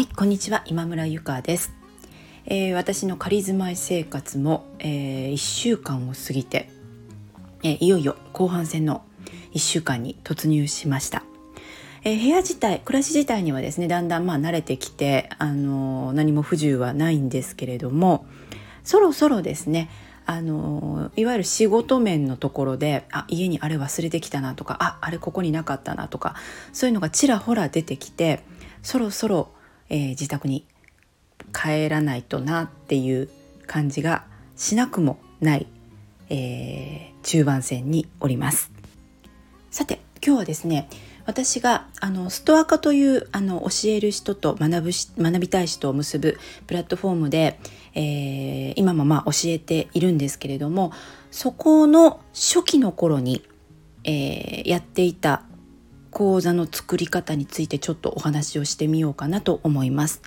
はい、こんにちは、今村ゆかです、えー、私の仮住まい生活も、えー、1週間を過ぎて、えー、いよいよ後半戦の1週間に突入しました。え、部屋自体暮らし自体にはですねだんだんまあ慣れてきて、あの、何も不自由はないんですけれどもそろそろですねあのいわゆる仕事面のところであ家にあれ忘れてきたなとかああれここになかったなとかそういうのがちらほら出てきてそろそろ、えー、自宅に帰らないとなっていう感じがしなくもない、えー、中盤戦におります。さて今日はですね私があのストア化というあの教える人と学ぶし学びたい人を結ぶプラットフォームで、えー、今もまあ教えているんですけれどもそこの初期の頃に、えー、やっていた講座の作り方についてちょっとお話をしてみようかなと思います。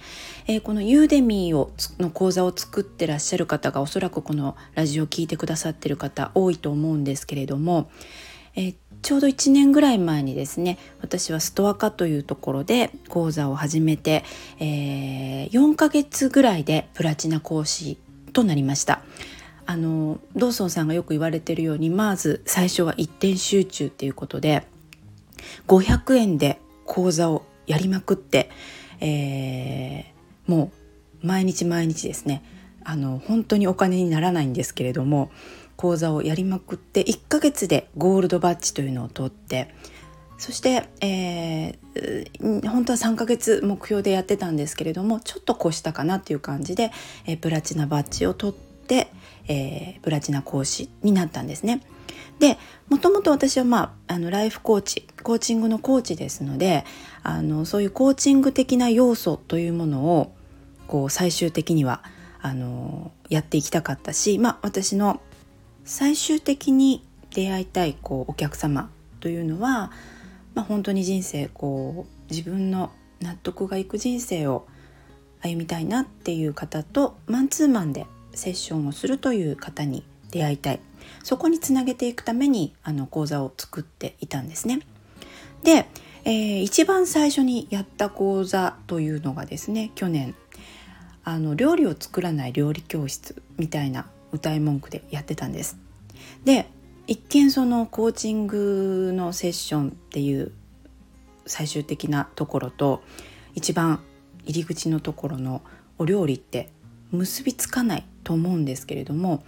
えー、このユーデミーをの講座を作ってらっしゃる方がおそらくこのラジオを聴いてくださってる方多いと思うんですけれども、えー、ちょうど1年ぐらい前にですね私はストア化というところで講座を始めて、えー、4ヶ月ぐらいでプラチナ講師となりました。あのドーソンさんがよく言われてるようにまず最初は一点集中っていうことで500円で講座をやりまくって、えー、もう毎日毎日ですねあの本当にお金にならないんですけれども講座をやりまくって1ヶ月でゴールドバッジというのを取ってそして、えー、本当は3ヶ月目標でやってたんですけれどもちょっと越したかなっていう感じで、えー、プラチナバッジを取って、えー、プラチナ講師になったんですね。でもともと私は、まあ、あのライフコーチコーチングのコーチですのであのそういうコーチング的な要素というものをこう最終的にはあのやっていきたかったし、まあ、私の最終的に出会いたいこうお客様というのは、まあ、本当に人生こう自分の納得がいく人生を歩みたいなっていう方とマンツーマンでセッションをするという方に出会いたいそこにつなげていくためにあの講座を作っていたんですね。で、えー、一番最初にやった講座というのがですね去年あの料理を作らない料理教室みたいな歌い文句でやってたんです。で一見そのコーチングのセッションっていう最終的なところと一番入り口のところのお料理って結びつかないと思うんですけれども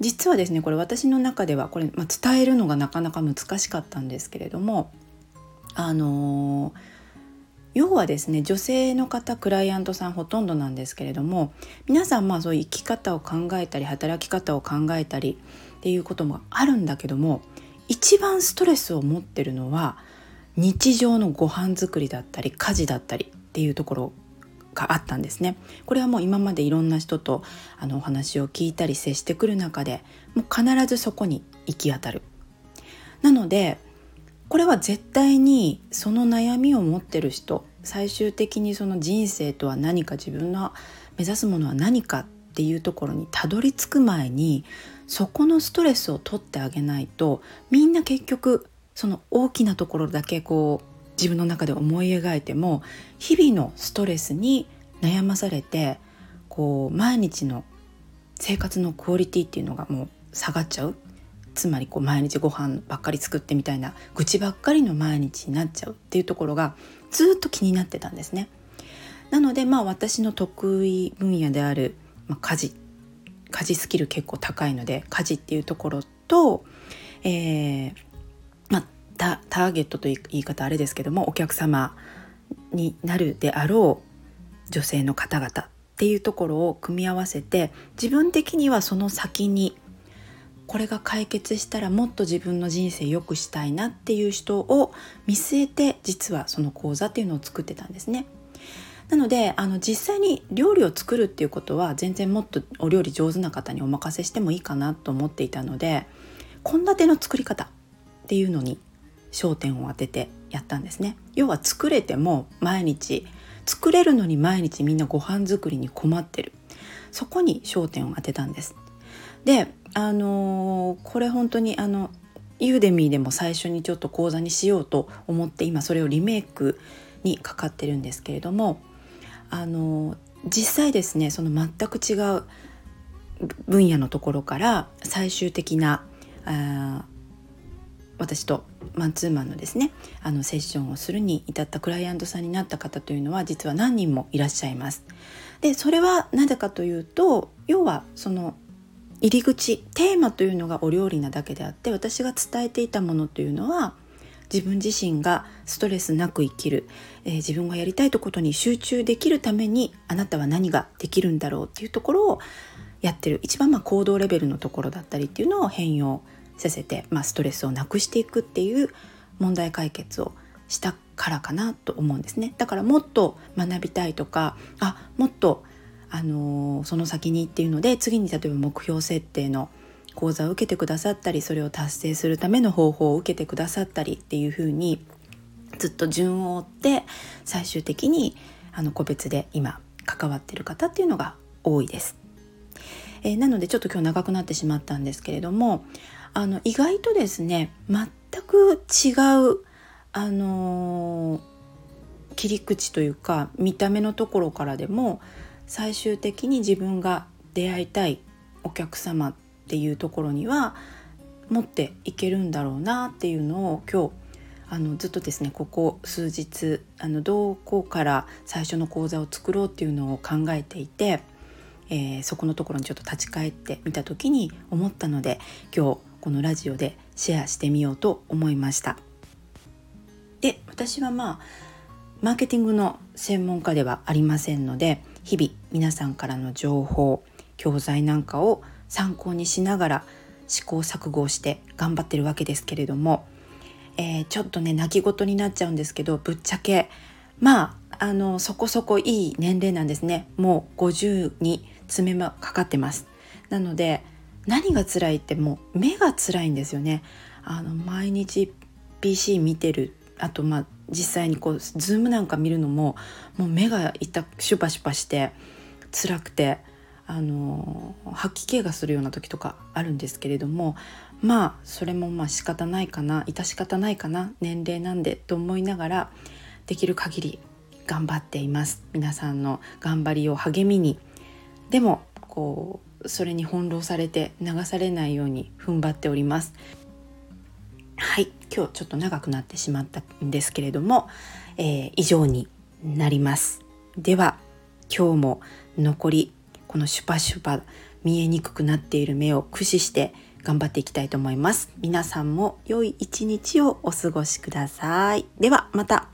実はですねこれ私の中ではこれ、まあ、伝えるのがなかなか難しかったんですけれどもあのー要はですね女性の方クライアントさんほとんどなんですけれども皆さんまあそういう生き方を考えたり働き方を考えたりっていうこともあるんだけども一番ストレスを持ってるのは日常のご飯作りだったり家事だったりっていうところがあったんですね。これはもう今までいろんな人とあのお話を聞いたり接してくる中でもう必ずそこに行き当たる。なのでこれは絶対にその悩みを持ってる人最終的にその人生とは何か自分の目指すものは何かっていうところにたどり着く前にそこのストレスを取ってあげないとみんな結局その大きなところだけこう自分の中で思い描いても日々のストレスに悩まされてこう毎日の生活のクオリティっていうのがもう下がっちゃうつまりこう毎日ご飯ばっかり作ってみたいな愚痴ばっかりの毎日になっちゃうっていうところがずっと気になってたんですね。なのでまあ私の得意分野である、まあ、家事家事スキル結構高いので家事っていうところと、えー、ターゲットという言い方あれですけどもお客様になるであろう女性の方々っていうところを組み合わせて自分的にはその先にこれが解決したらもっと自分の人生良くしたいなっていう人を見据えて実はその講座っていうのを作ってたんですね。なのであの実際に料理を作るっていうことは全然もっとお料理上手な方にお任せしてもいいかなと思っていたので献立の作り方っていうのに焦点を当ててやったんですね。要は作れても毎日作れるのに毎日みんなご飯作りに困ってるそこに焦点を当てたんです。であのー、これ本当にあのユーデミーでも最初にちょっと講座にしようと思って今それをリメイクにかかってるんですけれどもあの実際ですねその全く違う分野のところから最終的なあ私とマンツーマンのですねあのセッションをするに至ったクライアントさんになった方というのは実は何人もいらっしゃいます。でそれはなぜかというと要はその入り口テーマというのがお料理なだけであって私が伝えていたものというのは自分自身がストレスなく生きる、えー、自分がやりたいとことに集中できるためにあなたは何ができるんだろうっていうところをやってる一番まあ行動レベルのところだったりっていうのを変容させて、まあ、ストレスをなくしていくっていう問題解決をしたからかなと思うんですねだからもっと学びたいとかあもっとあのー、その先にっていうので次に例えば目標設定の講座を受けてくださったりそれを達成するための方法を受けてくださったりっていうふうにずっと順を追って最終的にあの個別で今関わってる方っていうのが多いです。えー、なのでちょっと今日長くなってしまったんですけれどもあの意外とですね全く違う、あのー、切り口というか見た目のところからでも最終的に自分が出会いたいお客様っていうところには持っていけるんだろうなっていうのを今日あのずっとですねここ数日あのどこから最初の講座を作ろうっていうのを考えていて、えー、そこのところにちょっと立ち返ってみた時に思ったので今日このラジオでシェアしてみようと思いました。で私はまあマーケティングの専門家ではありませんので日々皆さんからの情報教材なんかを参考にしながら試行錯誤して頑張ってるわけですけれども、えー、ちょっとね泣き言になっちゃうんですけどぶっちゃけまああのそこそこいい年齢なんですねもう50に爪もかかってますなので何が辛いってもう目が辛いんですよね。あの毎日 PC 見てる。あとまあ実際にこうズームなんか見るのももう目が痛シュパシュパして辛くてあの吐き気がするような時とかあるんですけれどもまあそれもまあ仕方ないかな致し方ないかな年齢なんでと思いながらできる限り頑張っています。皆さんの頑張りを励みに。でもこうそれに翻弄されて流されないように踏ん張っております。はい。今日ちょっと長くなってしまったんですけれども、えー、以上になります。では今日も残りこのシュパシュパ見えにくくなっている目を駆使して頑張っていきたいと思います。皆さんも良い一日をお過ごしください。ではまた。